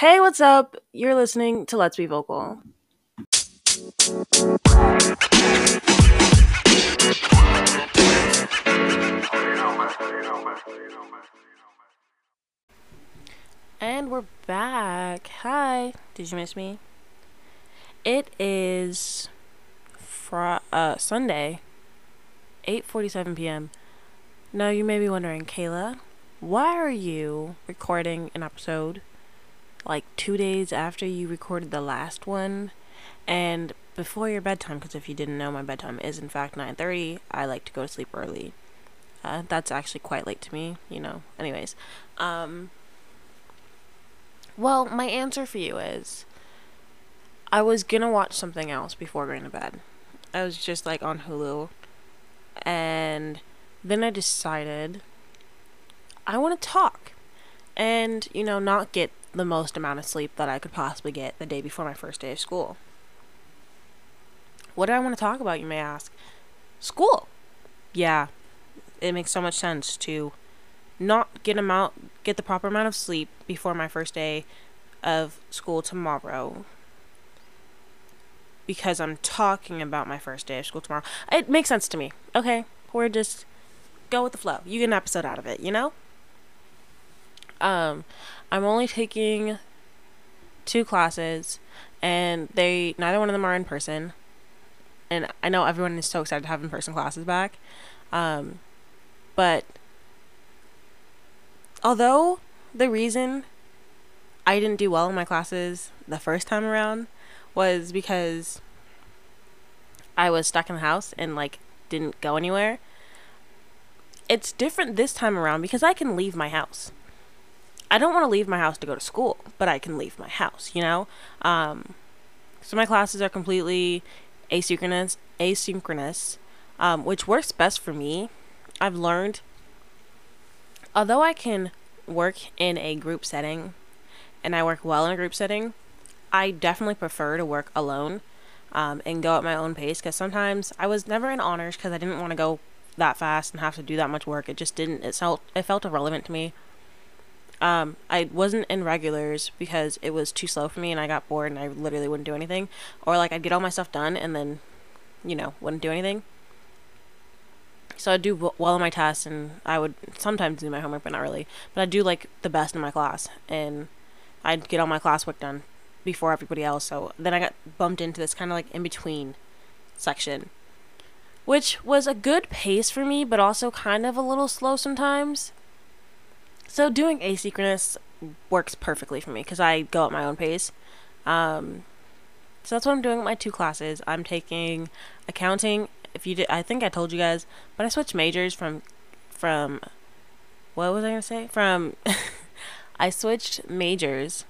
Hey, what's up? You're listening to Let's Be Vocal. And we're back. Hi. Did you miss me? It is fr- uh, Sunday, 8:47 p.m. Now you may be wondering, Kayla, why are you recording an episode like 2 days after you recorded the last one and before your bedtime because if you didn't know my bedtime is in fact 9:30. I like to go to sleep early. Uh, that's actually quite late to me, you know. Anyways, um well, my answer for you is I was gonna watch something else before going to bed. I was just like on Hulu. And then I decided I want to talk. And, you know, not get the most amount of sleep that I could possibly get the day before my first day of school. What do I want to talk about, you may ask? School. Yeah, it makes so much sense to not get amount get the proper amount of sleep before my first day of school tomorrow because I'm talking about my first day of school tomorrow. It makes sense to me. Okay, we're just go with the flow. You get an episode out of it, you know? Um I'm only taking two classes and they neither one of them are in person. And I know everyone is so excited to have in-person classes back. Um but although the reason I didn't do well in my classes the first time around was because I was stuck in the house and like didn't go anywhere. It's different this time around because I can leave my house. I don't want to leave my house to go to school, but I can leave my house, you know? Um, so my classes are completely asynchronous, asynchronous, um, which works best for me. I've learned although I can work in a group setting and I work well in a group setting, I definitely prefer to work alone um, and go at my own pace because sometimes I was never in honors because I didn't want to go that fast and have to do that much work. It just didn't, it felt, it felt irrelevant to me. Um, I wasn't in regulars because it was too slow for me and I got bored and I literally wouldn't do anything. Or like I'd get all my stuff done and then, you know, wouldn't do anything. So I'd do well on my tests, and I would sometimes do my homework, but not really. But I'd do like the best in my class, and I'd get all my classwork done before everybody else. So then I got bumped into this kind of like in between section, which was a good pace for me, but also kind of a little slow sometimes. So doing asynchronous works perfectly for me because I go at my own pace. Um, so that's what I'm doing with my two classes. I'm taking accounting if you did, I think I told you guys, but I switched majors from, from, what was I gonna say? From, I switched majors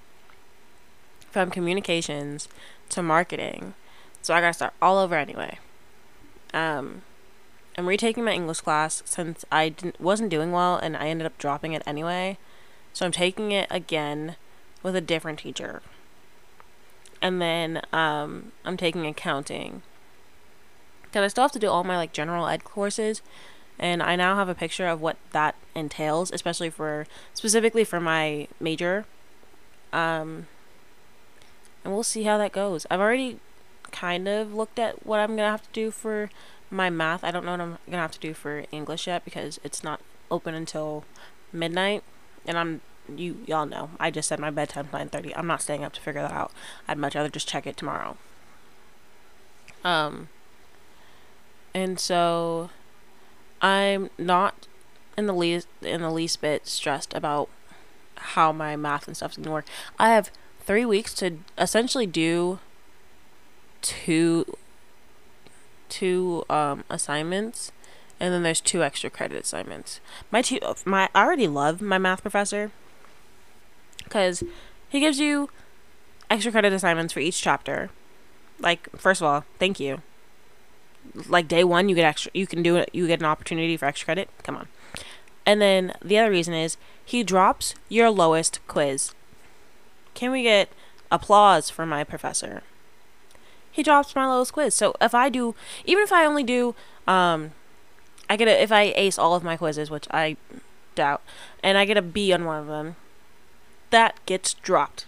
from communications to marketing, so I gotta start all over anyway. Um, I'm retaking my English class since I didn't wasn't doing well and I ended up dropping it anyway, so I'm taking it again with a different teacher. And then um, I'm taking accounting because I still have to do all my like general ed courses and I now have a picture of what that entails, especially for specifically for my major. Um, and we'll see how that goes. I've already kind of looked at what I'm gonna have to do for my math. I don't know what I'm gonna have to do for English yet because it's not open until midnight, and I'm you y'all know I just said my bedtime nine thirty. I'm not staying up to figure that out. I'd much rather just check it tomorrow. Um, and so I'm not in the least in the least bit stressed about how my math and stuff's gonna work. I have three weeks to essentially do two two um assignments and then there's two extra credit assignments. My two my I already love my math professor cuz he gives you extra credit assignments for each chapter. Like first of all, thank you. Like day one you get extra you can do it you get an opportunity for extra credit? Come on. And then the other reason is he drops your lowest quiz. Can we get applause for my professor he drops my lowest quiz so if i do even if i only do um i get a if i ace all of my quizzes which i doubt and i get a b on one of them that gets dropped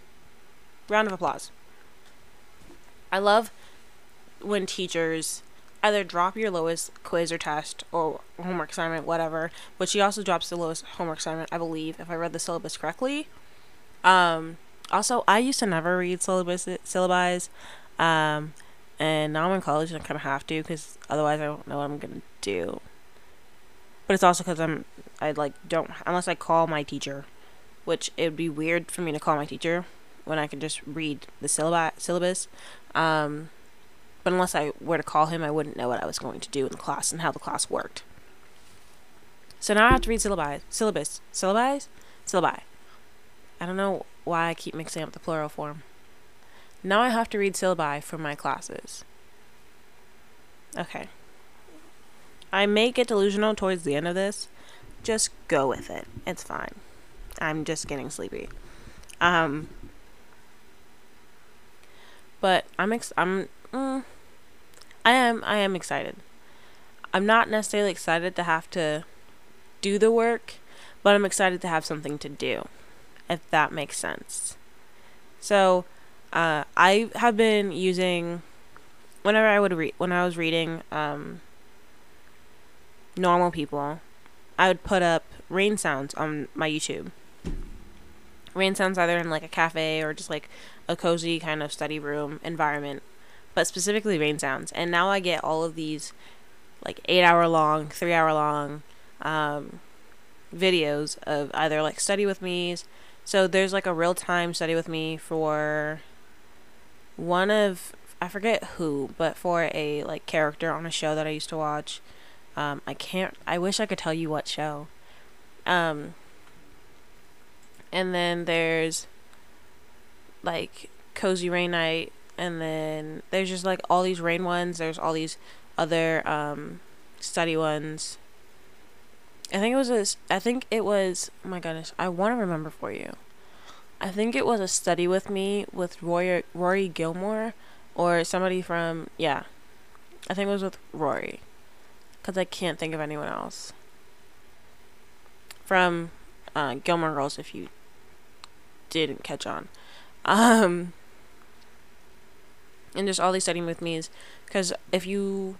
round of applause. I love when teachers either drop your lowest quiz or test or homework assignment, whatever, but she also drops the lowest homework assignment, I believe, if I read the syllabus correctly. Um, also, I used to never read syllabus syllabi, um, and now I'm in college and I kind of have to because otherwise I don't know what I'm gonna do. But it's also because I'm I like don't unless I call my teacher, which it would be weird for me to call my teacher when I can just read the syllabi syllabus. Um, but unless I were to call him, I wouldn't know what I was going to do in the class and how the class worked. So now I have to read syllabi, syllabus, syllabi, syllabi. I don't know why I keep mixing up the plural form. Now I have to read syllabi for my classes. Okay. I may get delusional towards the end of this. Just go with it. It's fine. I'm just getting sleepy. Um, but I'm ex- I'm mm, I am I am excited. I'm not necessarily excited to have to do the work, but I'm excited to have something to do, if that makes sense. So, uh, I have been using whenever I would read when I was reading um, normal people, I would put up rain sounds on my YouTube. Rain sounds either in like a cafe or just like a cozy kind of study room environment, but specifically rain sounds. And now I get all of these like eight hour long, three hour long um, videos of either like study with me's. So there's like a real time study with me for one of I forget who, but for a like character on a show that I used to watch. Um, I can't. I wish I could tell you what show. Um, and then there's like cozy rain night and then there's just like all these rain ones there's all these other um study ones i think it was a i think it was oh my goodness i want to remember for you i think it was a study with me with rory rory gilmore or somebody from yeah. I think it was with rory because i can't think of anyone else. From uh, gilmore girls if you didn't catch on. Um, and just all these studying with me is because if you,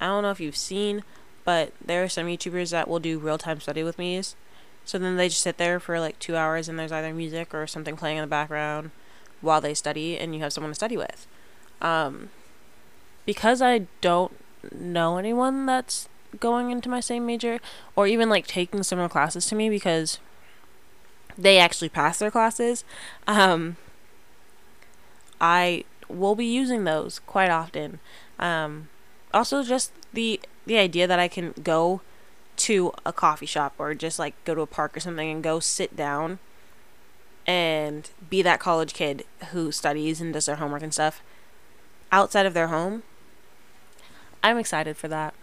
I don't know if you've seen, but there are some YouTubers that will do real time study with me's. So then they just sit there for like two hours and there's either music or something playing in the background while they study and you have someone to study with. Um, because I don't know anyone that's going into my same major or even like taking similar classes to me because they actually pass their classes. Um, I will be using those quite often. Um, also, just the the idea that I can go to a coffee shop or just like go to a park or something and go sit down and be that college kid who studies and does their homework and stuff outside of their home. I'm excited for that.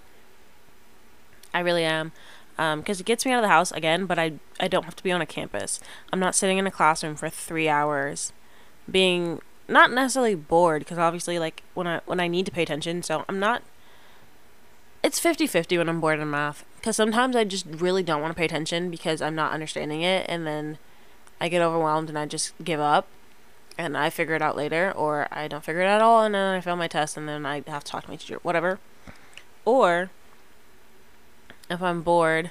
I really am because um, it gets me out of the house again, but I I don't have to be on a campus. I'm not sitting in a classroom for three hours, being not necessarily bored because obviously like when I when I need to pay attention, so I'm not. It's 50-50 when I'm bored in math because sometimes I just really don't want to pay attention because I'm not understanding it, and then I get overwhelmed and I just give up, and I figure it out later, or I don't figure it out at all, and then I fail my test, and then I have to talk to my teacher, whatever, or if I'm bored,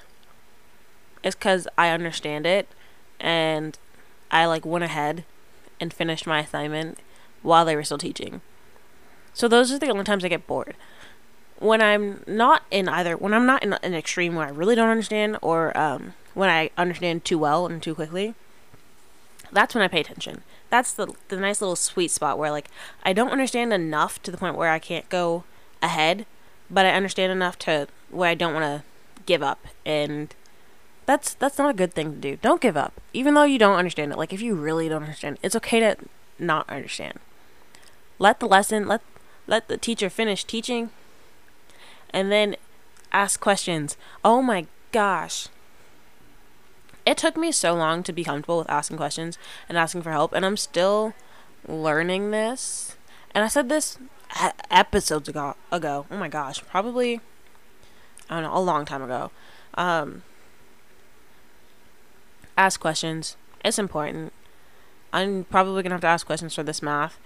it's because I understand it and I like went ahead and finished my assignment while they were still teaching. So those are the only times I get bored. When I'm not in either, when I'm not in an extreme where I really don't understand, or um, when I understand too well and too quickly, that's when I pay attention. That's the the nice little sweet spot where like I don't understand enough to the point where I can't go ahead, but I understand enough to where I don't want to give up and that's that's not a good thing to do. Don't give up. Even though you don't understand it. Like if you really don't understand, it's okay to not understand. Let the lesson let let the teacher finish teaching and then ask questions. Oh my gosh. It took me so long to be comfortable with asking questions and asking for help and I'm still learning this. And I said this episodes ago ago. Oh my gosh, probably I don't know, a long time ago. Um, ask questions. It's important. I'm probably gonna have to ask questions for this math.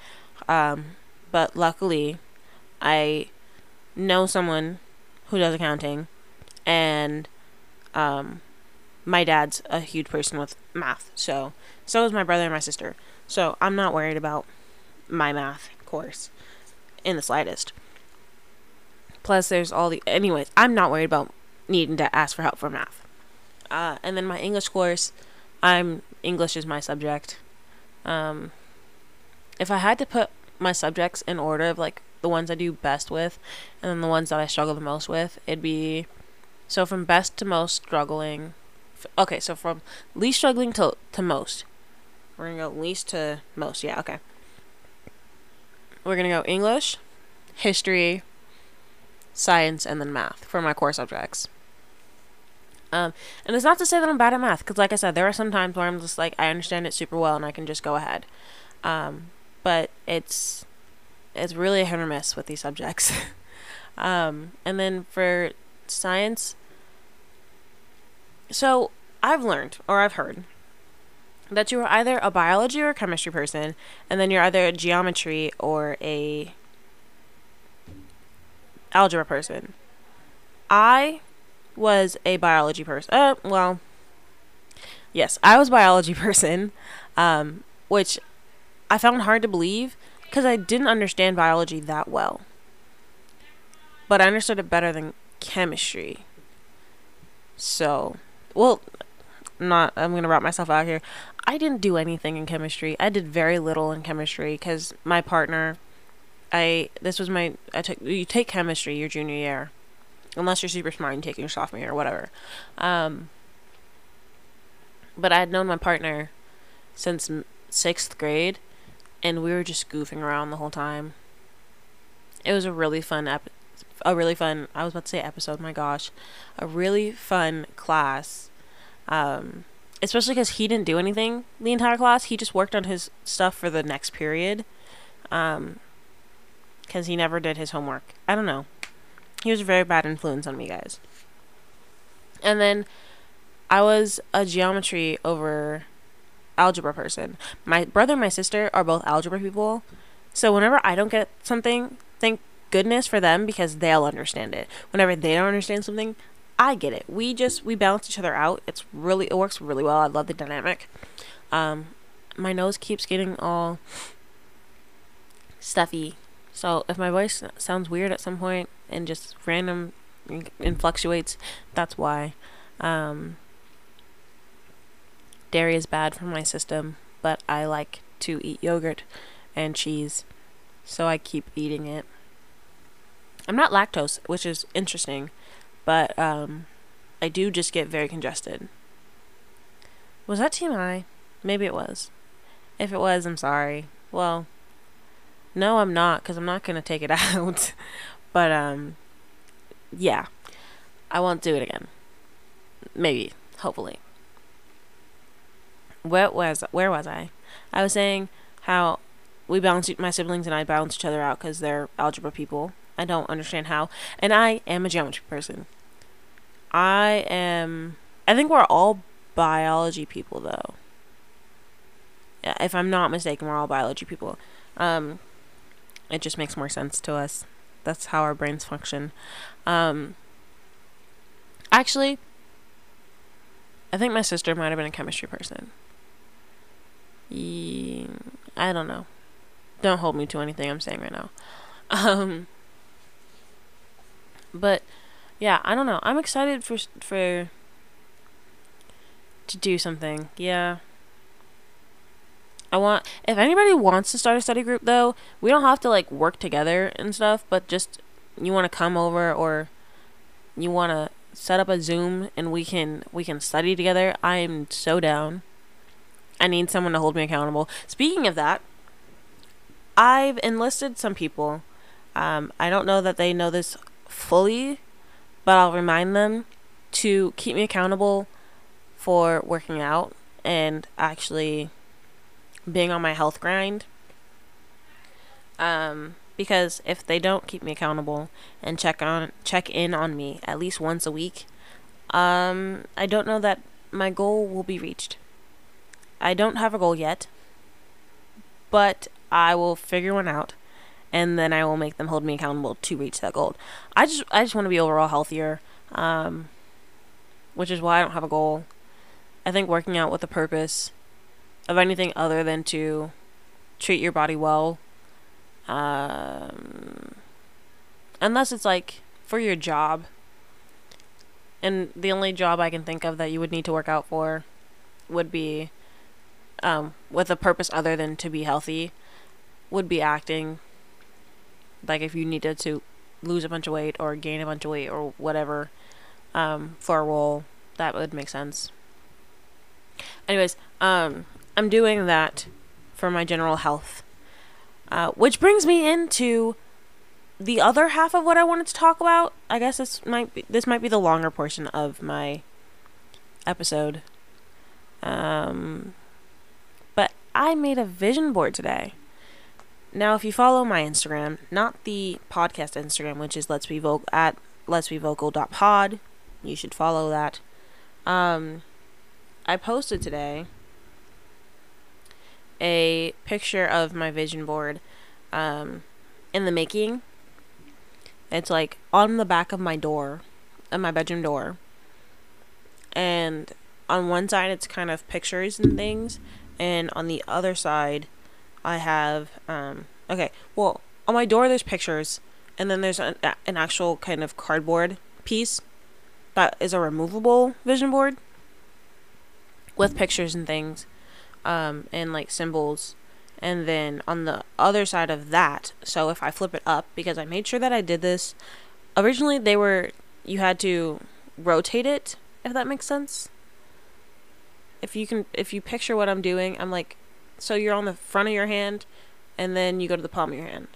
Um, but luckily, I know someone who does accounting, and um, my dad's a huge person with math. So so is my brother and my sister. So I'm not worried about my math course in the slightest. Plus, there's all the. Anyways, I'm not worried about needing to ask for help for math. Uh, and then my English course, I'm English is my subject. Um, if I had to put my subjects in order of like the ones I do best with, and then the ones that I struggle the most with, it'd be so from best to most struggling. Okay, so from least struggling to to most. We're gonna go least to most. Yeah, okay. We're gonna go English, history, science, and then math for my core subjects. Um, and it's not to say that I'm bad at math, because like I said, there are some times where I'm just like I understand it super well and I can just go ahead. Um, but it's it's really a hit or miss with these subjects. um, and then for science, so I've learned or I've heard that you are either a biology or a chemistry person, and then you're either a geometry or a algebra person. I was a biology person. Uh, well, yes, I was biology person, um, which I found hard to believe because I didn't understand biology that well. But I understood it better than chemistry. So, well, not I'm gonna wrap myself out here. I didn't do anything in chemistry. I did very little in chemistry because my partner, I this was my I took you take chemistry your junior year, unless you're super smart and taking your sophomore year or whatever. Um, but I had known my partner since sixth grade, and we were just goofing around the whole time. It was a really fun ep- a really fun I was about to say episode, my gosh. A really fun class. Um especially cuz he didn't do anything the entire class. He just worked on his stuff for the next period. Um cuz he never did his homework. I don't know. He was a very bad influence on me, guys. And then I was a geometry over algebra person. My brother and my sister are both algebra people. So whenever I don't get something, thank goodness for them because they'll understand it. Whenever they don't understand something, I get it. We just we balance each other out. It's really it works really well. I love the dynamic. Um my nose keeps getting all stuffy. So if my voice sounds weird at some point and just random and fluctuates, that's why. Um dairy is bad for my system, but I like to eat yogurt and cheese, so I keep eating it. I'm not lactose, which is interesting, but um, I do just get very congested. Was that TMI? Maybe it was. If it was, I'm sorry. Well, no, I'm not, because I'm not going to take it out. but, um, yeah. I won't do it again. Maybe. Hopefully where was where was I? I was saying how we balance my siblings and I balance each other out because they're algebra people. I don't understand how, and I am a geometry person. I am. I think we're all biology people though. If I'm not mistaken, we're all biology people. Um, it just makes more sense to us. That's how our brains function. Um, actually, I think my sister might have been a chemistry person. I don't know. Don't hold me to anything I'm saying right now. Um, but yeah, I don't know. I'm excited for for to do something. Yeah. I want if anybody wants to start a study group though, we don't have to like work together and stuff, but just you want to come over or you want to set up a Zoom and we can we can study together. I am so down. I need someone to hold me accountable. Speaking of that, I've enlisted some people. Um, I don't know that they know this fully, but I'll remind them to keep me accountable for working out and actually being on my health grind. Um, because if they don't keep me accountable and check on check in on me at least once a week, um, I don't know that my goal will be reached. I don't have a goal yet. but I will figure one out and then I will make them hold me accountable to reach that goal. I just I just want to be overall healthier. Um, which is why I don't have a goal. I think working out with a purpose of anything other than to treat your body well um, unless it's like for your job. And the only job I can think of that you would need to work out for would be um, with a purpose other than to be healthy would be acting. Like if you needed to lose a bunch of weight or gain a bunch of weight or whatever um, for a role, that would make sense. Anyways, um, I'm doing that for my general health. Uh, which brings me into the other half of what I wanted to talk about. I guess this might be this might be the longer portion of my episode. Um, I made a vision board today. Now, if you follow my Instagram, not the podcast Instagram, which is let's be vocal at let's be vocal pod, you should follow that. Um, I posted today a picture of my vision board um, in the making. It's like on the back of my door, of my bedroom door. And on one side, it's kind of pictures and things. And on the other side, I have, um, okay, well, on my door, there's pictures. And then there's an, an actual kind of cardboard piece that is a removable vision board with pictures and things um, and like symbols. And then on the other side of that, so if I flip it up, because I made sure that I did this, originally they were, you had to rotate it, if that makes sense. If you can, if you picture what I'm doing, I'm like, so you're on the front of your hand, and then you go to the palm of your hand.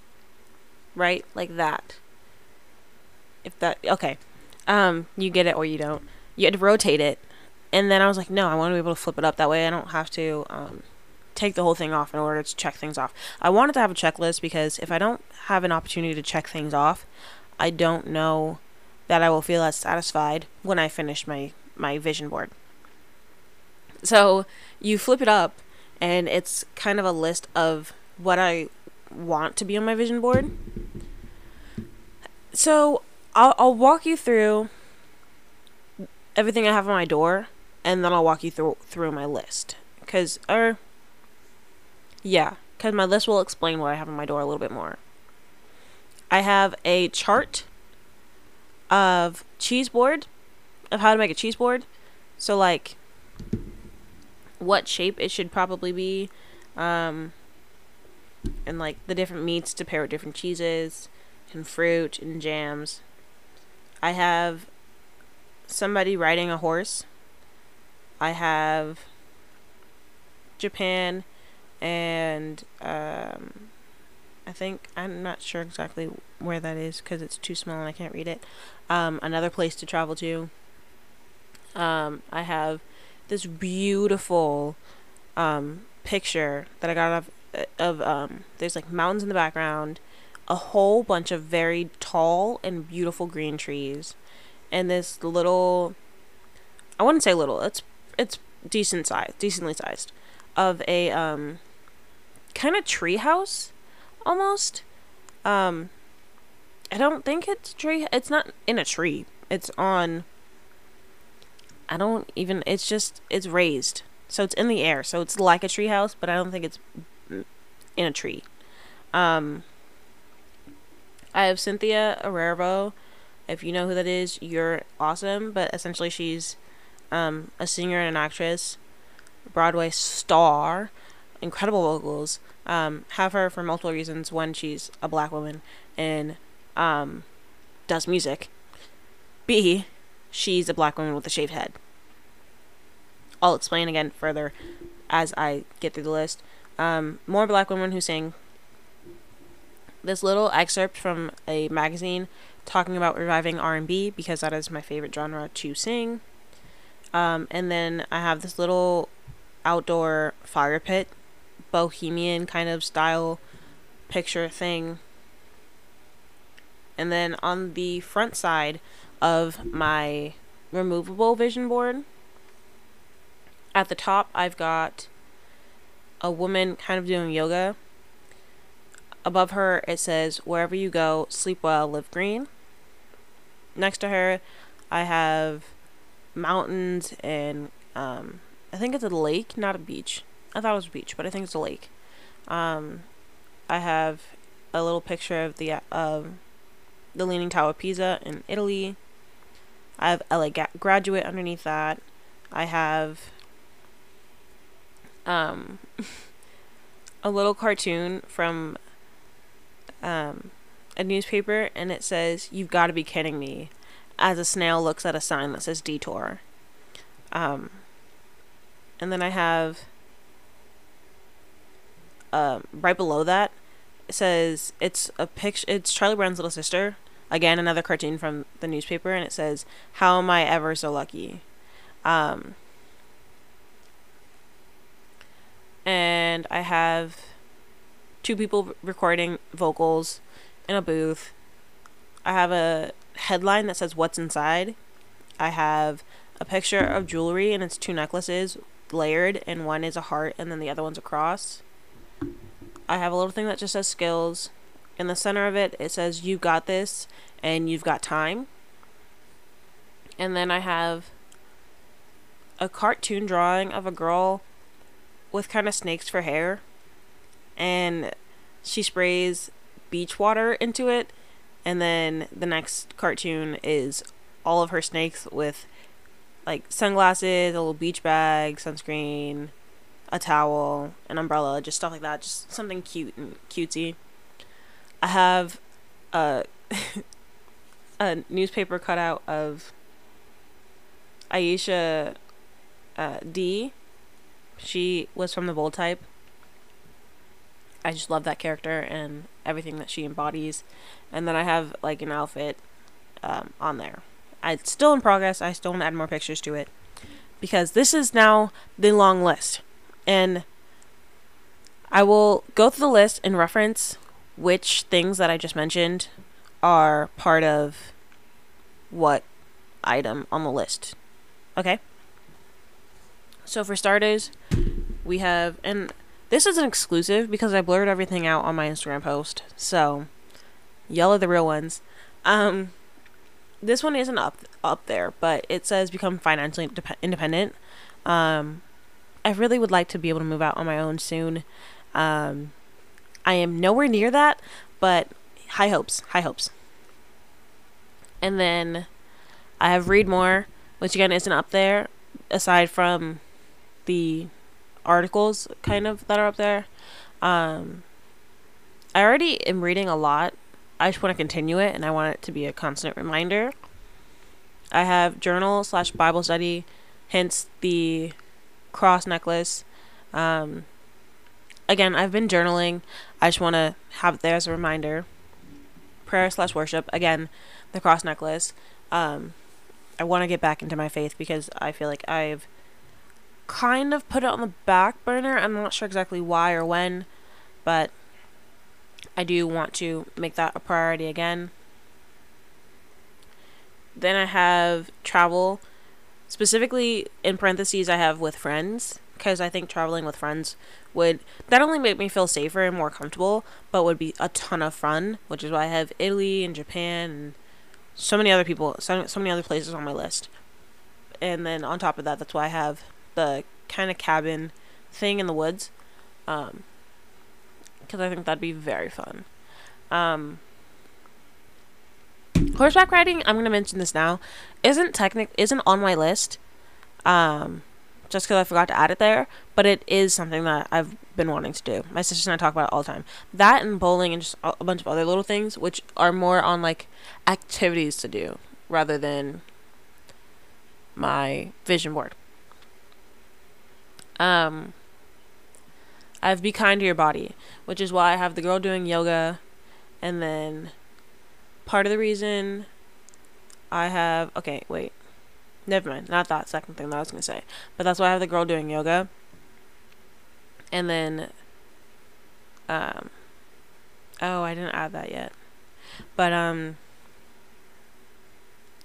Right? Like that. If that, okay. Um, you get it or you don't. You had to rotate it and then I was like, no, I want to be able to flip it up. That way I don't have to um, take the whole thing off in order to check things off. I wanted to have a checklist because if I don't have an opportunity to check things off, I don't know that I will feel as satisfied when I finish my, my vision board. So you flip it up, and it's kind of a list of what I want to be on my vision board. So I'll, I'll walk you through everything I have on my door and then I'll walk you through through my list. Cause er, yeah, cause my list will explain what I have on my door a little bit more. I have a chart of cheese board, of how to make a cheese board. So like, what shape it should probably be, um, and like the different meats to pair with different cheeses, and fruit and jams. I have somebody riding a horse I have Japan and um, I think I'm not sure exactly where that is because it's too small and I can't read it. Um, another place to travel to. Um, I have this beautiful um, picture that I got of of um, there's like mountains in the background, a whole bunch of very tall and beautiful green trees, and this little. I wouldn't say little. It's it's decent size, decently sized, of a um, kind of tree house, almost. Um, I don't think it's tree. It's not in a tree. It's on. I don't even. It's just it's raised, so it's in the air. So it's like a tree house, but I don't think it's in a tree. Um, I have Cynthia Erivo. If you know who that is, you're awesome. But essentially, she's um, a singer and an actress, Broadway star, incredible vocals. Um, have her for multiple reasons. One, she's a black woman and um, does music. B, she's a black woman with a shaved head. I'll explain again further as I get through the list. Um, more black women who sing. This little excerpt from a magazine talking about reviving R&B because that is my favorite genre to sing. Um, and then I have this little outdoor fire pit, bohemian kind of style picture thing. And then on the front side of my removable vision board, at the top, I've got a woman kind of doing yoga above her it says wherever you go, sleep well, live green. Next to her, I have mountains and um, I think it's a lake, not a beach. I thought it was a beach, but I think it's a lake. Um, I have a little picture of the uh, the Leaning Tower of Pisa in Italy. I have LA ga- Graduate underneath that. I have um, a little cartoon from um, a newspaper, and it says, "You've got to be kidding me," as a snail looks at a sign that says detour. Um, and then I have um, right below that it says it's a picture. It's Charlie Brown's little sister. Again, another cartoon from the newspaper, and it says, "How am I ever so lucky?" Um, and I have two people recording vocals in a booth. I have a headline that says "What's inside." I have a picture of jewelry, and it's two necklaces layered, and one is a heart, and then the other one's a cross. I have a little thing that just says skills. In the center of it, it says you've got this," and "You've got time." And then I have a cartoon drawing of a girl with kind of snakes for hair, and she sprays beach water into it, and then the next cartoon is all of her snakes with like sunglasses, a little beach bag, sunscreen, a towel, an umbrella, just stuff like that, just something cute and cutesy. I have a a newspaper cutout of Aisha uh, Dee. She was from the Bold type. I just love that character and everything that she embodies. And then I have like an outfit um, on there. It's still in progress. I still want to add more pictures to it because this is now the long list. And I will go through the list and reference which things that I just mentioned are part of what item on the list. Okay? So for starters, we have and this is an exclusive because I blurred everything out on my Instagram post. So y'all are the real ones. Um this one isn't up up there, but it says become financially dep- independent. Um I really would like to be able to move out on my own soon. Um I am nowhere near that, but high hopes, high hopes. And then I have read more, which again isn't up there aside from the articles kind of that are up there. Um, I already am reading a lot. I just want to continue it, and I want it to be a constant reminder. I have journal slash Bible study, hence the cross necklace. Um, again, I've been journaling. I just want to have it there as a reminder. Prayer slash worship. Again, the cross necklace. Um, I want to get back into my faith because I feel like I've kind of put it on the back burner. I'm not sure exactly why or when, but I do want to make that a priority again. Then I have travel. Specifically, in parentheses, I have with friends because I think traveling with friends would not only make me feel safer and more comfortable, but would be a ton of fun, which is why I have Italy and Japan and so many other people, so, so many other places on my list. And then on top of that, that's why I have the kind of cabin thing in the woods. Um, because I think that'd be very fun. Um, horseback riding, I'm gonna mention this now, isn't technic isn't on my list. Um, just because I forgot to add it there, but it is something that I've been wanting to do. My sisters and I talk about it all the time. That and bowling and just a bunch of other little things, which are more on like activities to do rather than my vision board. Um, I have Be Kind to Your Body, which is why I have the girl doing yoga, and then part of the reason I have. Okay, wait. Never mind. Not that second thing that I was going to say. But that's why I have the girl doing yoga. And then. Um. Oh, I didn't add that yet. But, um.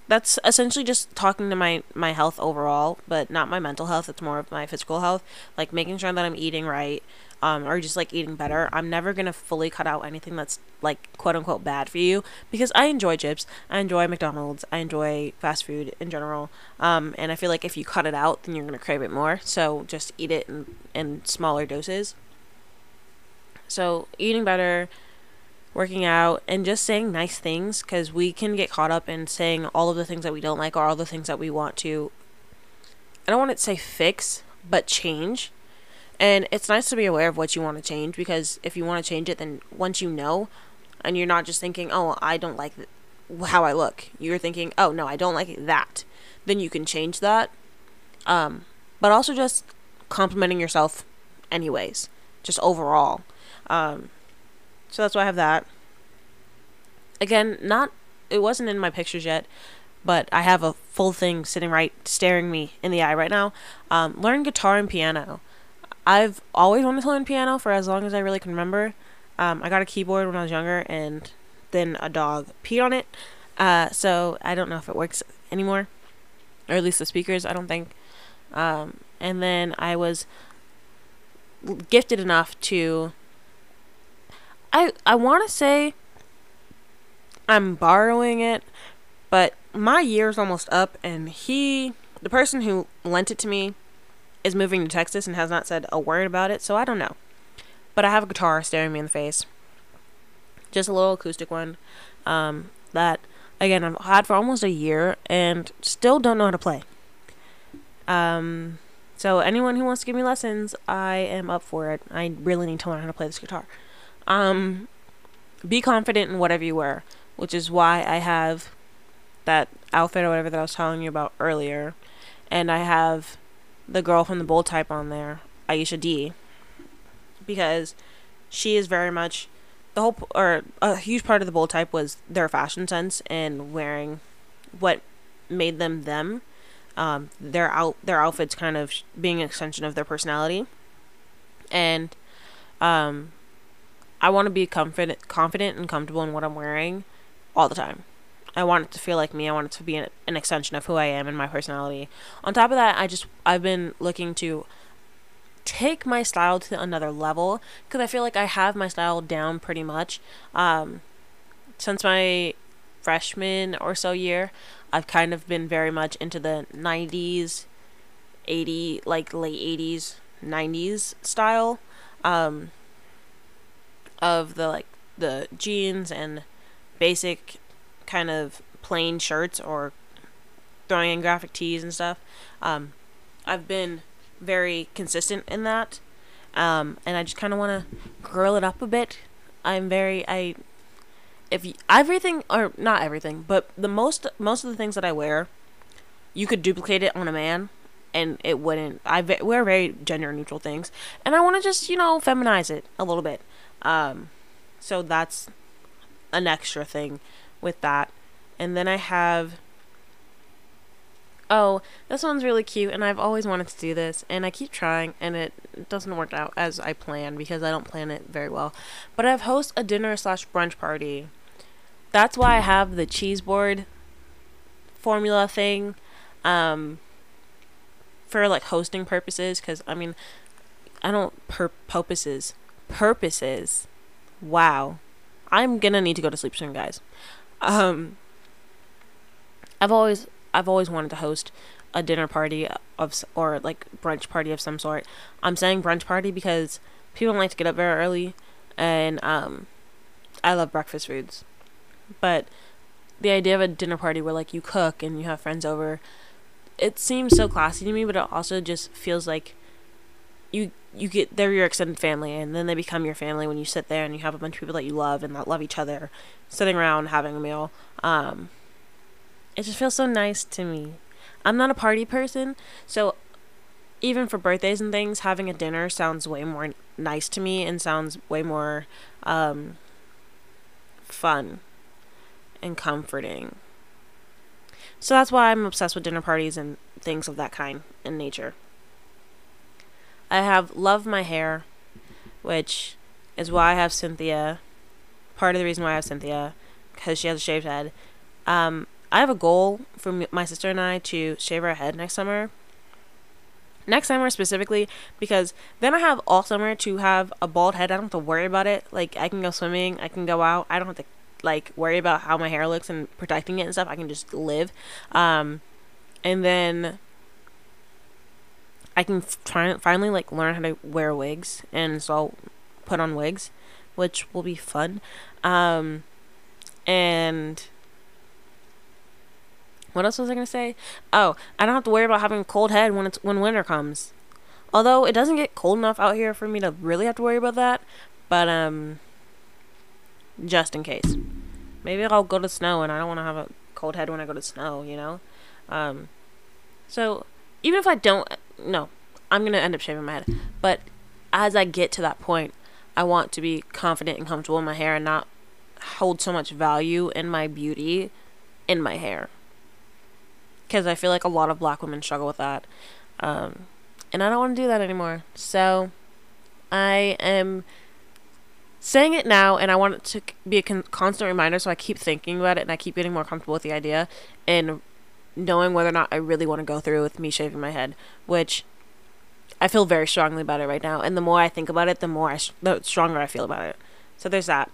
That's essentially just talking to my my health overall, but not my mental health. It's more of my physical health, like making sure that I'm eating right, um, or just like eating better. I'm never gonna fully cut out anything that's like quote unquote bad for you because I enjoy chips, I enjoy McDonald's, I enjoy fast food in general, um, and I feel like if you cut it out, then you're gonna crave it more. So just eat it in in smaller doses. So eating better working out, and just saying nice things because we can get caught up in saying all of the things that we don't like or all the things that we want to. I don't want to say fix, but change. And it's nice to be aware of what you want to change because if you want to change it, then once you know, and you're not just thinking, oh, I don't like how I look, you're thinking, oh, no, I don't like that, then you can change that. Um, but also just complimenting yourself, anyways, just overall. Um, so that's why I have that. Again, not it wasn't in my pictures yet, but I have a full thing sitting right staring me in the eye right now. Um, learn guitar and piano. I've always wanted to learn piano for as long as I really can remember. Um, I got a keyboard when I was younger, and then a dog peed on it. Uh, so I don't know if it works anymore, or at least the speakers. I don't think. Um, and then I was gifted enough to I I want to say I'm borrowing it, but my year's almost up, and he, the person who lent it to me, is moving to Texas and has not said a word about it, so I don't know. But I have a guitar staring me in the face, just a little acoustic one, um, that again I've had for almost a year and still don't know how to play. Um, so anyone who wants to give me lessons, I am up for it. I really need to learn how to play this guitar. Um, be confident in whatever you wear, which is why I have that outfit or whatever that I was telling you about earlier, and I have the girl from the bold type on there, Aisha Dee, because she is very much the whole or a huge part of the bold type was their fashion sense and wearing what made them them. Um, their out their outfits kind of being an extension of their personality, and um, I want to be confident, confident and comfortable in what I'm wearing all the time. I want it to feel like me. I want it to be an, an extension of who I am and my personality. On top of that, I just I've been looking to take my style to another level because I feel like I have my style down pretty much. Um, since my freshman or so year, I've kind of been very much into the 90s, 80 like late 80s, 90s style. Um, of the like the jeans and basic kind of plain shirts or throwing in graphic tees and stuff. Um, I've been very consistent in that. Um, and I just kind of want to curl it up a bit. I'm very I if you, everything or not everything, but the most most of the things that I wear, you could duplicate it on a man and it wouldn't. I wear very gender neutral things, and I want to just you know feminize it a little bit. Um, so that's an extra thing with that. And then I have oh, this one's really cute, and I've always wanted to do this, and I keep trying, and it doesn't work out as I plan because I don't plan it very well. But I've host a dinner slash brunch party. That's why I have the cheese board formula thing, um, for like hosting purposes. Because I mean, I don't per purposes purposes wow. I'm gonna need to go to sleep soon, guys. Um, I've always I've always wanted to host a dinner party of or like brunch party of some sort. I'm saying brunch party because people don't like to get up very early, and um, I love breakfast foods, but the idea of a dinner party where like you cook and you have friends over, it seems so classy to me, but it also just feels like you you get they're your extended family and then they become your family when you sit there and you have a bunch of people that you love and that love each other sitting around having a meal. Um it just feels so nice to me. I'm not a party person so even for birthdays and things having a dinner sounds way more nice to me and sounds way more um fun and comforting. So that's why i'm obsessed with dinner parties and things of that kind in nature I have Love My Hair, which is why I have Cynthia. Part of the reason why I have Cynthia, because she has a shaved head. Um, I have a goal for my sister and I to shave our head next summer. Next summer specifically, because then I have all summer to have a bald head. I don't have to worry about it. Like I can go swimming, I can go out. I don't have to like worry about how my hair looks and protecting it and stuff. I can just live. Um, and then I can try finally like learn how to wear wigs, and so I'll put on wigs, which will be fun. Um, and what else was I gonna say? Oh, I don't have to worry about having a cold head when it's when winter comes. Although it doesn't get cold enough out here for me to really have to worry about that, but um, just in case, maybe I'll go to snow and I don't want to have a cold head when I go to snow, you know. Um, so even if I don't, no, I'm gonna end up shaving my head. But as I get to that point, I want to be confident and comfortable in my hair and not hold so much value in my beauty in my hair because I feel like a lot of black women struggle with that. Um, and I don't want to do that anymore. So I am saying it now, and I want it to be a con- constant reminder. So I keep thinking about it, and I keep getting more comfortable with the idea and knowing whether or not I really want to go through with me shaving my head, which I feel very strongly about it right now. And the more I think about it, the more I sh- the stronger I feel about it. So there's that.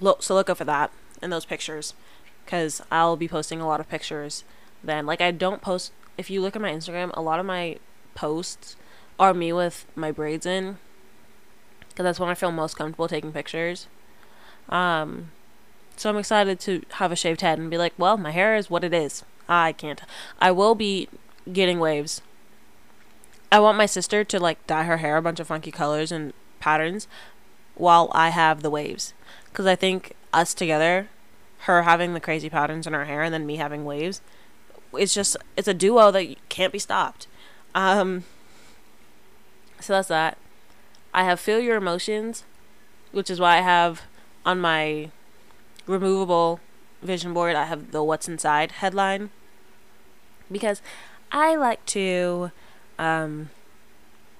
Look, so look out for that and those pictures, because I'll be posting a lot of pictures then. Like I don't post if you look at my Instagram, a lot of my posts are me with my braids in cuz that's when I feel most comfortable taking pictures. Um so I'm excited to have a shaved head and be like, well, my hair is what it is. I can't. I will be getting waves. I want my sister to like dye her hair a bunch of funky colors and patterns while I have the waves. Because I think us together, her having the crazy patterns in her hair and then me having waves, it's just it's a duo that can't be stopped. Um, so that's that. I have feel your emotions, which is why I have on my removable vision board. I have the what's inside headline because I like to, um,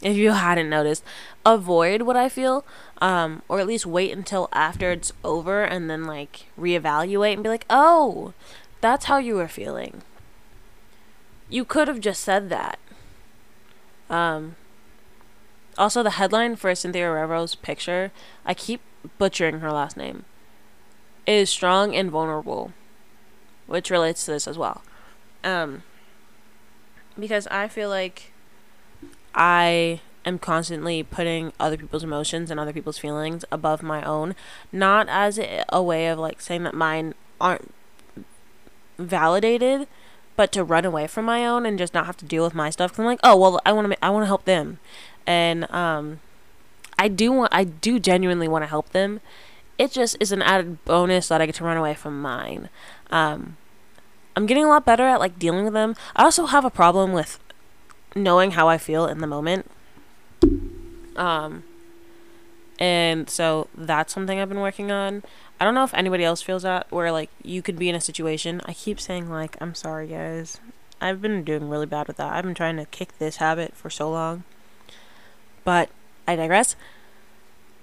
if you hadn't noticed, avoid what I feel, um, or at least wait until after it's over and then like reevaluate and be like, oh, that's how you were feeling you could have just said that. Um, also, the headline for Cynthia Erivo's picture, I keep butchering her last name, is strong and vulnerable, which relates to this as well. Um, because I feel like I am constantly putting other people's emotions and other people's feelings above my own, not as a way of like saying that mine aren't validated, but to run away from my own and just not have to deal with my stuff. Cause I'm like, oh well, I want to, I want to help them, and um, I do want, I do genuinely want to help them. It just is an added bonus that I get to run away from mine. Um, I'm getting a lot better at like dealing with them. I also have a problem with knowing how I feel in the moment. Um, and so that's something I've been working on. I don't know if anybody else feels that where like you could be in a situation. I keep saying like I'm sorry guys. I've been doing really bad with that. I've been trying to kick this habit for so long. But I digress.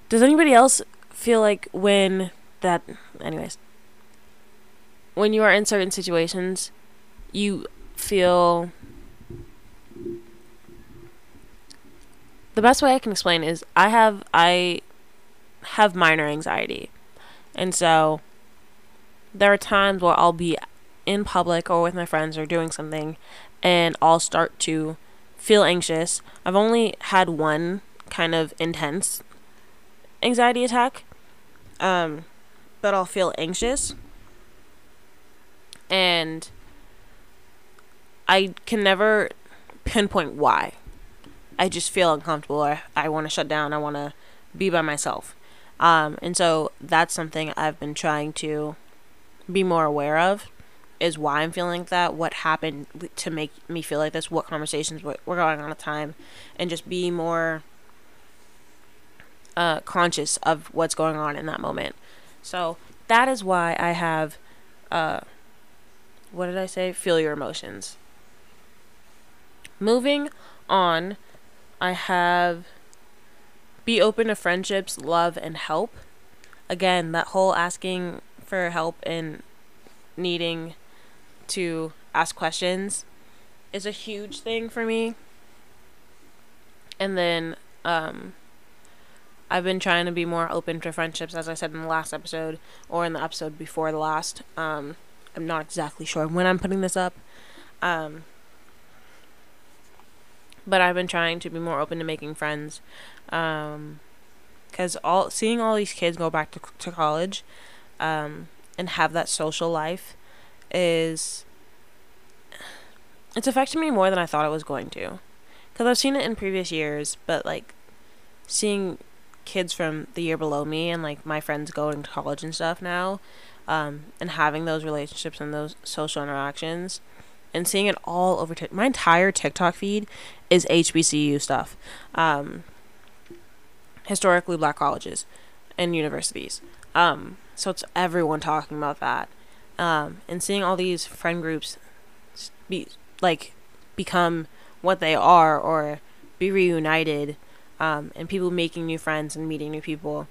Does anybody else feel like when that anyways when you are in certain situations you feel the best way I can explain is I have I have minor anxiety. And so there are times where I'll be in public or with my friends or doing something and I'll start to feel anxious. I've only had one kind of intense anxiety attack. Um, but I'll feel anxious and I can never pinpoint why. I just feel uncomfortable. I, I want to shut down. I want to be by myself. Um, and so that's something I've been trying to be more aware of is why I'm feeling like that, what happened to make me feel like this, what conversations were going on at the time, and just be more uh, conscious of what's going on in that moment. So that is why I have, uh, what did I say? Feel your emotions. Moving on, I have be open to friendships, love, and help. Again, that whole asking for help and needing to ask questions is a huge thing for me. And then um, I've been trying to be more open to friendships, as I said in the last episode or in the episode before the last. Um, I'm not exactly sure when I'm putting this up. Um, but I've been trying to be more open to making friends. Um, because all seeing all these kids go back to, to college um, and have that social life is it's affected me more than I thought it was going to. Because I've seen it in previous years, but like seeing kids from the year below me and like my friends going to college and stuff now, um, and having those relationships and those social interactions, and seeing it all over. T- my entire TikTok feed is HBCU stuff, um, historically black colleges and universities. Um, so it's everyone talking about that, um, and seeing all these friend groups be like become what they are or be reunited um, and people making new friends and meeting new people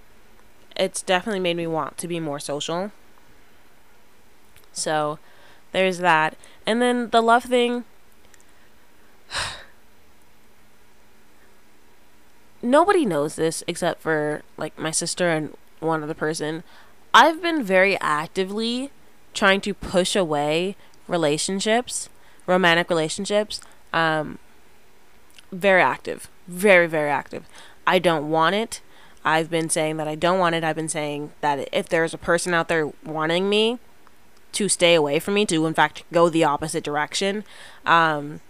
it's definitely made me want to be more social so there's that and then the love thing nobody knows this except for like my sister and one other person i've been very actively trying to push away relationships romantic relationships, um, very active, very very active. I don't want it. I've been saying that I don't want it. I've been saying that if there's a person out there wanting me to stay away from me, to in fact go the opposite direction, um,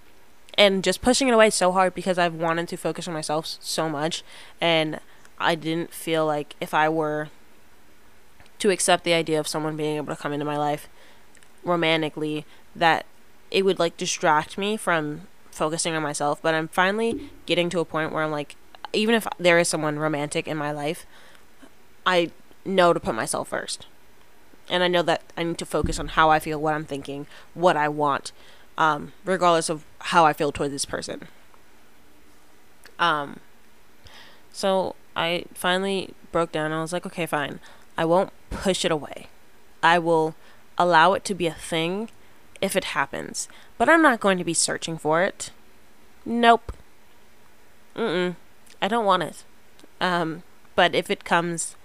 and just pushing it away so hard because I've wanted to focus on myself so much, and I didn't feel like if I were to accept the idea of someone being able to come into my life romantically, that it would like distract me from focusing on myself. But I'm finally getting to a point where I'm like, even if there is someone romantic in my life, I know to put myself first. And I know that I need to focus on how I feel, what I'm thinking, what I want, um, regardless of how I feel toward this person. Um, so I finally broke down I was like, okay, fine. I won't push it away. I will allow it to be a thing if it happens, but I'm not going to be searching for it. Nope. Mm-mm. I don't want it. Um, but if it comes,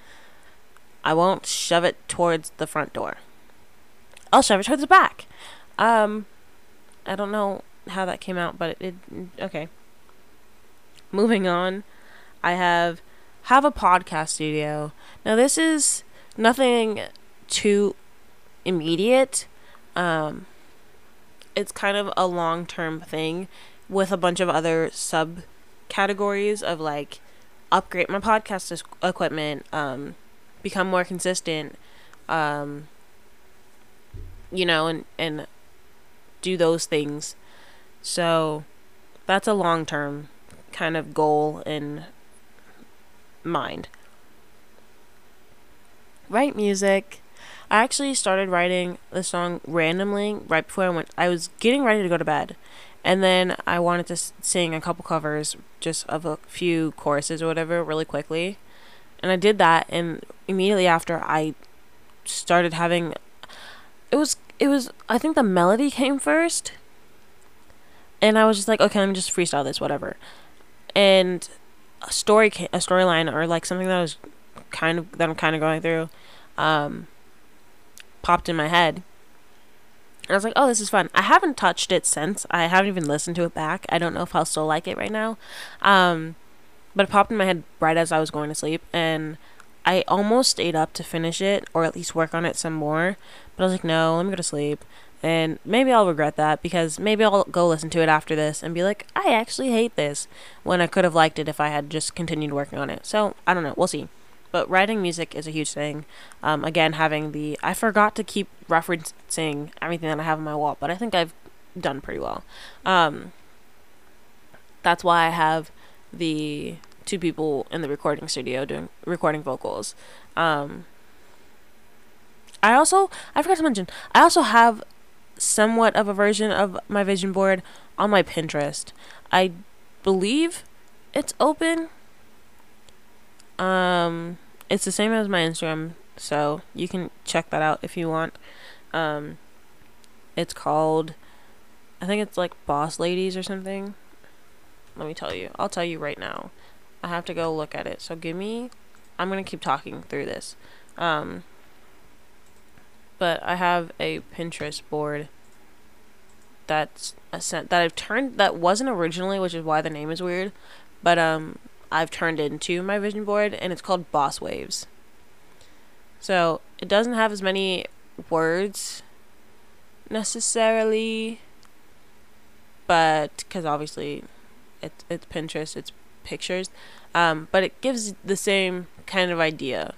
I won't shove it towards the front door. I'll shove it towards the back. Um, I don't know how that came out, but it, it okay. Moving on, I have have a podcast studio. Now this is nothing too immediate. Um, it's kind of a long term thing with a bunch of other subcategories of like upgrade my podcast equipment, um, become more consistent, um, you know, and and do those things. So that's a long term kind of goal in mind. Write music. I actually started writing the song randomly right before I went. I was getting ready to go to bed, and then I wanted to sing a couple covers just of a few choruses or whatever really quickly, and I did that. And immediately after, I started having. It was it was I think the melody came first, and I was just like, okay, let me just freestyle this, whatever, and a story a storyline or like something that I was kind of that I'm kind of going through. Um, popped in my head. And I was like, oh, this is fun. I haven't touched it since. I haven't even listened to it back. I don't know if I'll still like it right now. Um, but it popped in my head right as I was going to sleep. And I almost stayed up to finish it or at least work on it some more. But I was like, no, let me go to sleep. And maybe I'll regret that because maybe I'll go listen to it after this and be like, I actually hate this when I could have liked it if I had just continued working on it. So I don't know. We'll see. But writing music is a huge thing. Um, again, having the I forgot to keep referencing everything that I have on my wall, but I think I've done pretty well. Um, that's why I have the two people in the recording studio doing recording vocals. Um, I also I forgot to mention I also have somewhat of a version of my vision board on my Pinterest. I believe it's open um, it's the same as my Instagram, so you can check that out if you want. Um, It's called, I think it's like Boss Ladies or something. Let me tell you. I'll tell you right now. I have to go look at it. So give me, I'm going to keep talking through this. Um, but I have a Pinterest board that's a set that I've turned that wasn't originally, which is why the name is weird, but um I've turned into my vision board and it's called Boss Waves. So, it doesn't have as many words necessarily but cuz obviously it's it's Pinterest, it's pictures. Um, but it gives the same kind of idea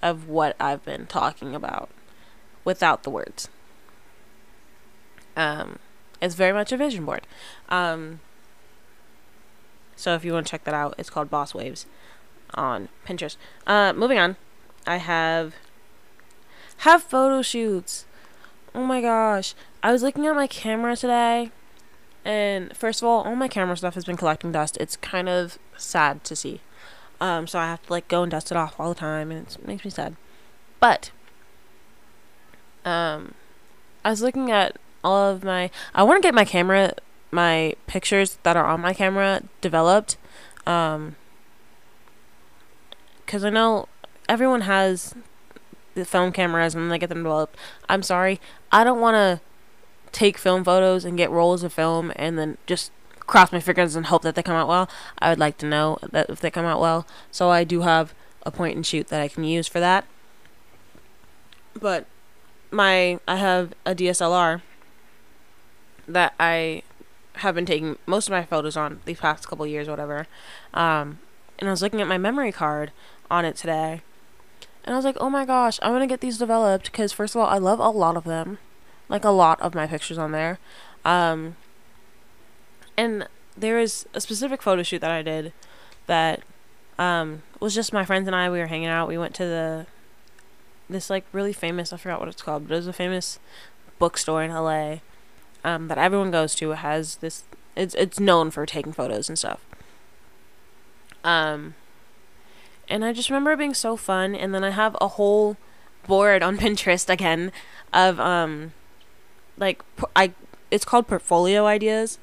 of what I've been talking about without the words. Um, it's very much a vision board. Um, so if you want to check that out, it's called Boss Waves on Pinterest. Uh, moving on, I have have photo shoots. Oh my gosh, I was looking at my camera today, and first of all, all my camera stuff has been collecting dust. It's kind of sad to see. Um, so I have to like go and dust it off all the time, and it makes me sad. But um, I was looking at all of my. I want to get my camera, my pictures that are on my camera developed. Um, because I know everyone has the film cameras and they get them developed. I'm sorry, I don't want to take film photos and get rolls of film and then just cross my fingers and hope that they come out well. I would like to know that if they come out well. So I do have a point and shoot that I can use for that. But my I have a DSLR that I have been taking most of my photos on these past couple years, whatever. Um, and I was looking at my memory card on it today, and I was like, oh my gosh, I'm gonna get these developed because first of all, I love a lot of them, like a lot of my pictures on there. Um, and there is a specific photo shoot that I did that um, was just my friends and I. We were hanging out. We went to the this like really famous. I forgot what it's called, but it was a famous bookstore in LA um, that everyone goes to It has this. It's it's known for taking photos and stuff. Um, and I just remember it being so fun. And then I have a whole board on Pinterest again of um, like I it's called portfolio ideas,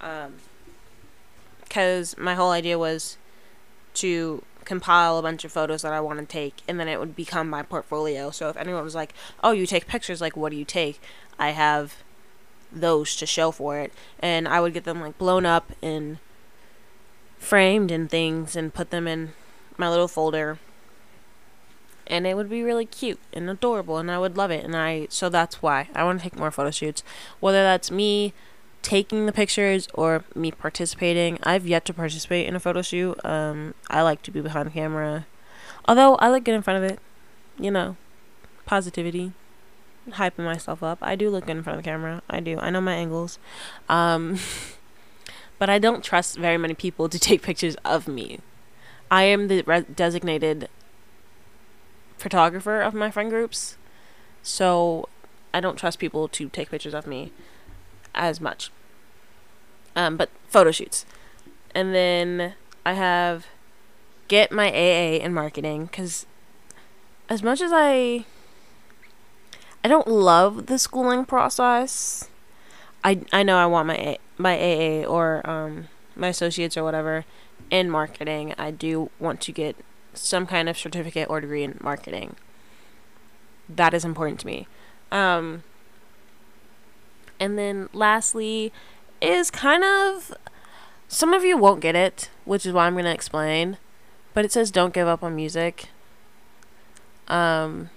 um, because my whole idea was to compile a bunch of photos that I want to take, and then it would become my portfolio. So if anyone was like, "Oh, you take pictures? Like, what do you take?" I have those to show for it, and I would get them like blown up and framed and things, and put them in my little folder. And it would be really cute and adorable, and I would love it. And I so that's why I want to take more photo shoots, whether that's me taking the pictures or me participating. I've yet to participate in a photo shoot. Um, I like to be behind camera, although I like getting in front of it. You know, positivity hyping myself up. I do look good in front of the camera. I do. I know my angles. Um, but I don't trust very many people to take pictures of me. I am the re- designated photographer of my friend groups. So I don't trust people to take pictures of me as much. Um, but photo shoots. And then I have get my AA in marketing because as much as I I don't love the schooling process. I I know I want my A, my AA or um my associates or whatever in marketing. I do want to get some kind of certificate or degree in marketing. That is important to me. Um and then lastly is kind of some of you won't get it, which is why I'm going to explain. But it says don't give up on music. Um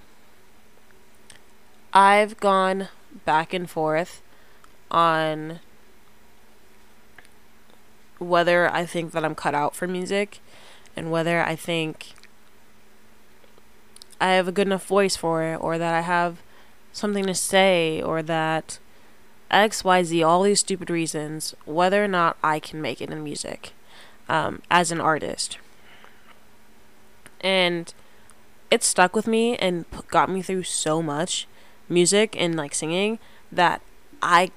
I've gone back and forth on whether I think that I'm cut out for music and whether I think I have a good enough voice for it or that I have something to say or that XYZ, all these stupid reasons, whether or not I can make it in music um, as an artist. And it stuck with me and got me through so much music and like singing that I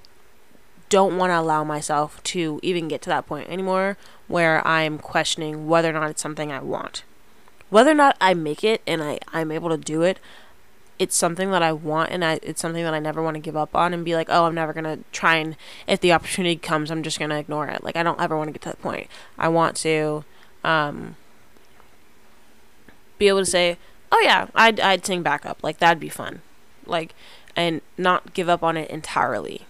don't want to allow myself to even get to that point anymore where I'm questioning whether or not it's something I want. Whether or not I make it and I, I'm able to do it, it's something that I want and I, it's something that I never want to give up on and be like, oh, I'm never going to try and, if the opportunity comes, I'm just going to ignore it. Like, I don't ever want to get to that point. I want to um, be able to say, oh, yeah, I'd, I'd sing backup. Like, that'd be fun. Like, and not give up on it entirely.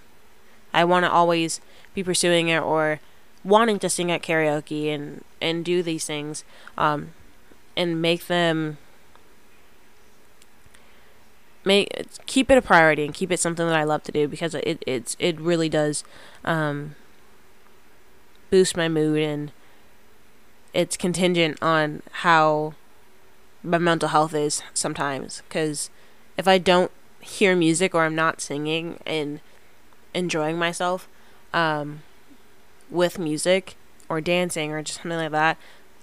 I want to always be pursuing it or wanting to sing at karaoke and, and do these things um, and make them make keep it a priority and keep it something that I love to do because it it's it really does um, boost my mood and it's contingent on how my mental health is sometimes because if I don't hear music or I'm not singing and enjoying myself um, with music or dancing or just something like that,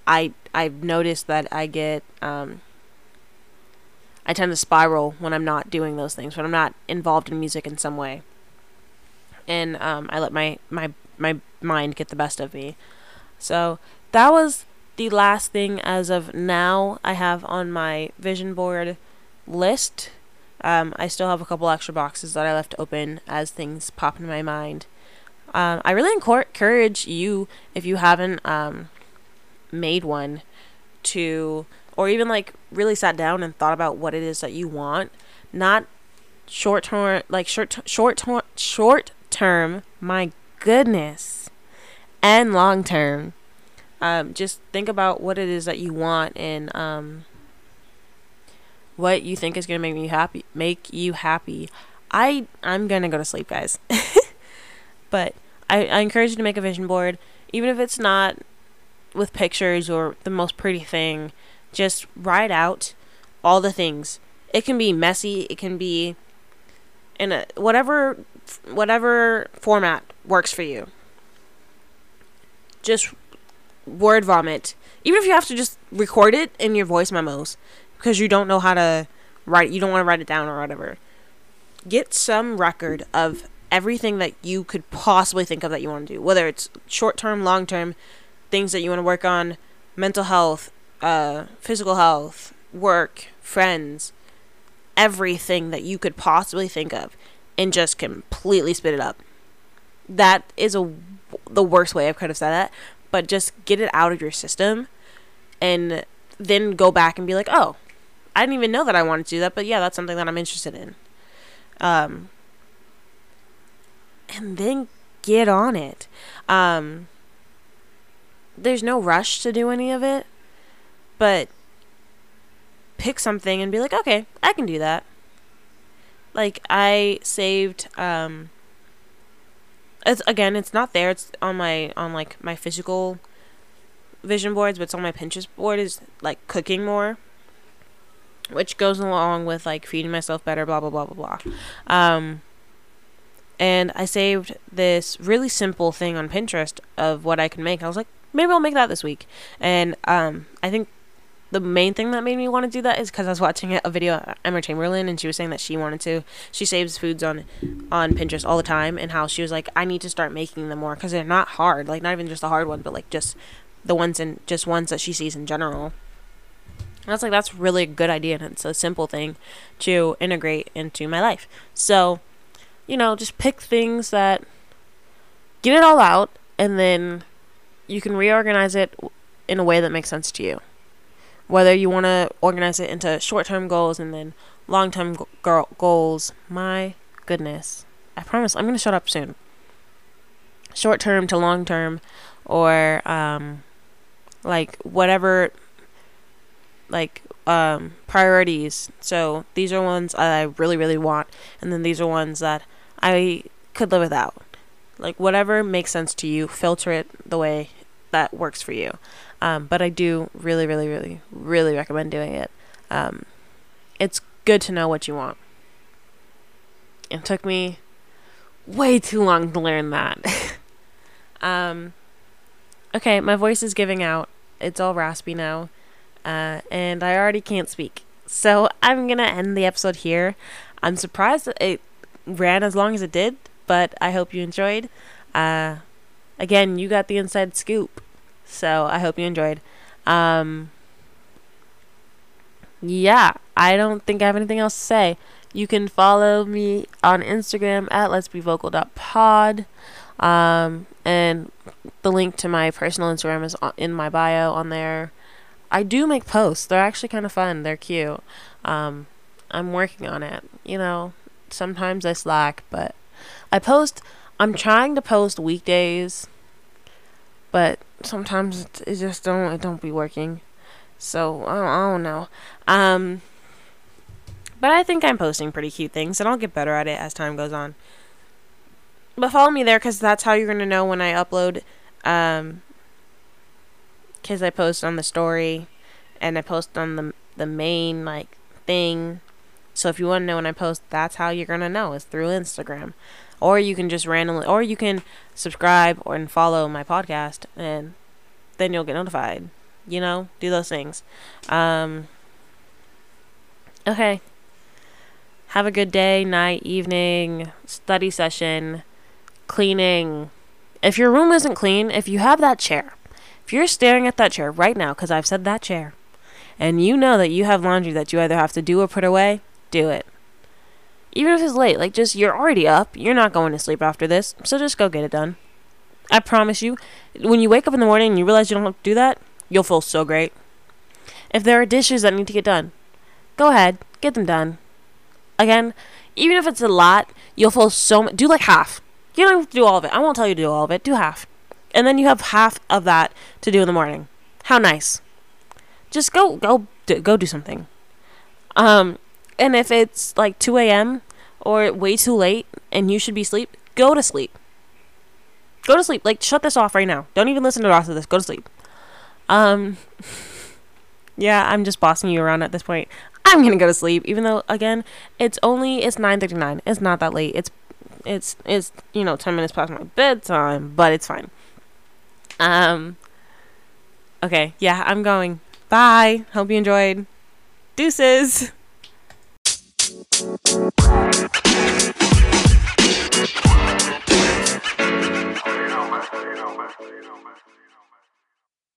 I I've noticed that I get um, I tend to spiral when I'm not doing those things, when I'm not involved in music in some way. And um, I let my, my, my mind get the best of me. So that was the last thing as of now I have on my vision board list. Um, I still have a couple extra boxes that I left open as things pop into my mind. Um, I really encourage you, if you haven't um, made one, to or even like really sat down and thought about what it is that you want, not short term like short short term short term, my goodness, and long term. Um, just think about what it is that you want and um, what you think is gonna make me happy. Make you happy. I I'm gonna go to sleep, guys. but I, I encourage you to make a vision board, even if it's not with pictures or the most pretty thing just write out all the things. It can be messy, it can be in a whatever whatever format works for you. Just word vomit. Even if you have to just record it in your voice memos because you don't know how to write you don't want to write it down or whatever. Get some record of everything that you could possibly think of that you want to do, whether it's short term, long term, things that you want to work on, mental health, uh, physical health, work, friends, everything that you could possibly think of, and just completely spit it up. That is a the worst way I could have said that, but just get it out of your system, and then go back and be like, oh, I didn't even know that I wanted to do that, but yeah, that's something that I'm interested in. Um, and then get on it. Um, there's no rush to do any of it but pick something and be like, okay, I can do that. Like I saved um it's again, it's not there. It's on my on like my physical vision boards, but it's on my Pinterest board is like cooking more. Which goes along with like feeding myself better, blah blah blah blah blah. Um and I saved this really simple thing on Pinterest of what I can make. I was like, maybe I'll make that this week. And um I think the main thing that made me want to do that is because I was watching a video of Emma Chamberlain and she was saying that she wanted to. She saves foods on on Pinterest all the time and how she was like, I need to start making them more because they're not hard. Like not even just the hard one, but like just the ones and just ones that she sees in general. And I was like, that's really a good idea and it's a simple thing to integrate into my life. So, you know, just pick things that get it all out and then you can reorganize it in a way that makes sense to you. Whether you want to organize it into short-term goals and then long-term go- goals my goodness. I promise i'm going to shut up soon. Short-term to long-term or um like whatever like um priorities so these are ones i really really want and then these are ones that i could live without like whatever makes sense to you filter it the way that works for you um, but I do really, really, really, really recommend doing it. Um, it's good to know what you want. It took me way too long to learn that. um, okay, my voice is giving out. It's all raspy now. Uh, and I already can't speak. So I'm to end the episode here. I'm surprised it ran as long as it did, but I hope you enjoyed. Uh, again, you got the inside scoop. So I hope you enjoyed. Um, yeah, I don't think I have anything else to say. You can follow me on Instagram at let's be. Um, and the link to my personal Instagram is in my bio on there. I do make posts. They're actually kind of fun. They're cute. Um, I'm working on it. You know, sometimes I slack, but I post. I'm trying to post weekdays, but sometimes it, it just don't it don't be working. So I don't, I don't know. Um, but I think I'm posting pretty cute things, and I'll get better at it as time goes on. But follow me there because that's how you're gonna know when I upload. Um, because I post on the story, and I post on the the main like thing. So if you want to know when I post, that's how you're gonna know is through Instagram, or you can just randomly, or you can subscribe or and follow my podcast, and then you'll get notified. You know, do those things. Um, okay. Have a good day, night, evening, study session, cleaning. If your room isn't clean, if you have that chair, if you're staring at that chair right now, because I've said that chair, and you know that you have laundry that you either have to do or put away, do it. Even if it's late, like just you're already up, you're not going to sleep after this, so just go get it done. I promise you, when you wake up in the morning and you realize you don't have to do that, you'll feel so great. If there are dishes that need to get done, go ahead, get them done again, even if it's a lot, you'll feel so Do like half. You don't have to do all of it. I won't tell you to do all of it. Do half. And then you have half of that to do in the morning. How nice. Just go go do, go do something. Um and if it's like 2 a.m. or way too late and you should be asleep, go to sleep. Go to sleep. Like shut this off right now. Don't even listen to the rest of this. Go to sleep. Um Yeah, I'm just bossing you around at this point. I'm gonna go to sleep, even though again, it's only it's 9:39. It's not that late. It's it's it's you know 10 minutes past my bedtime, but it's fine. Um. Okay, yeah, I'm going. Bye. Hope you enjoyed. Deuces.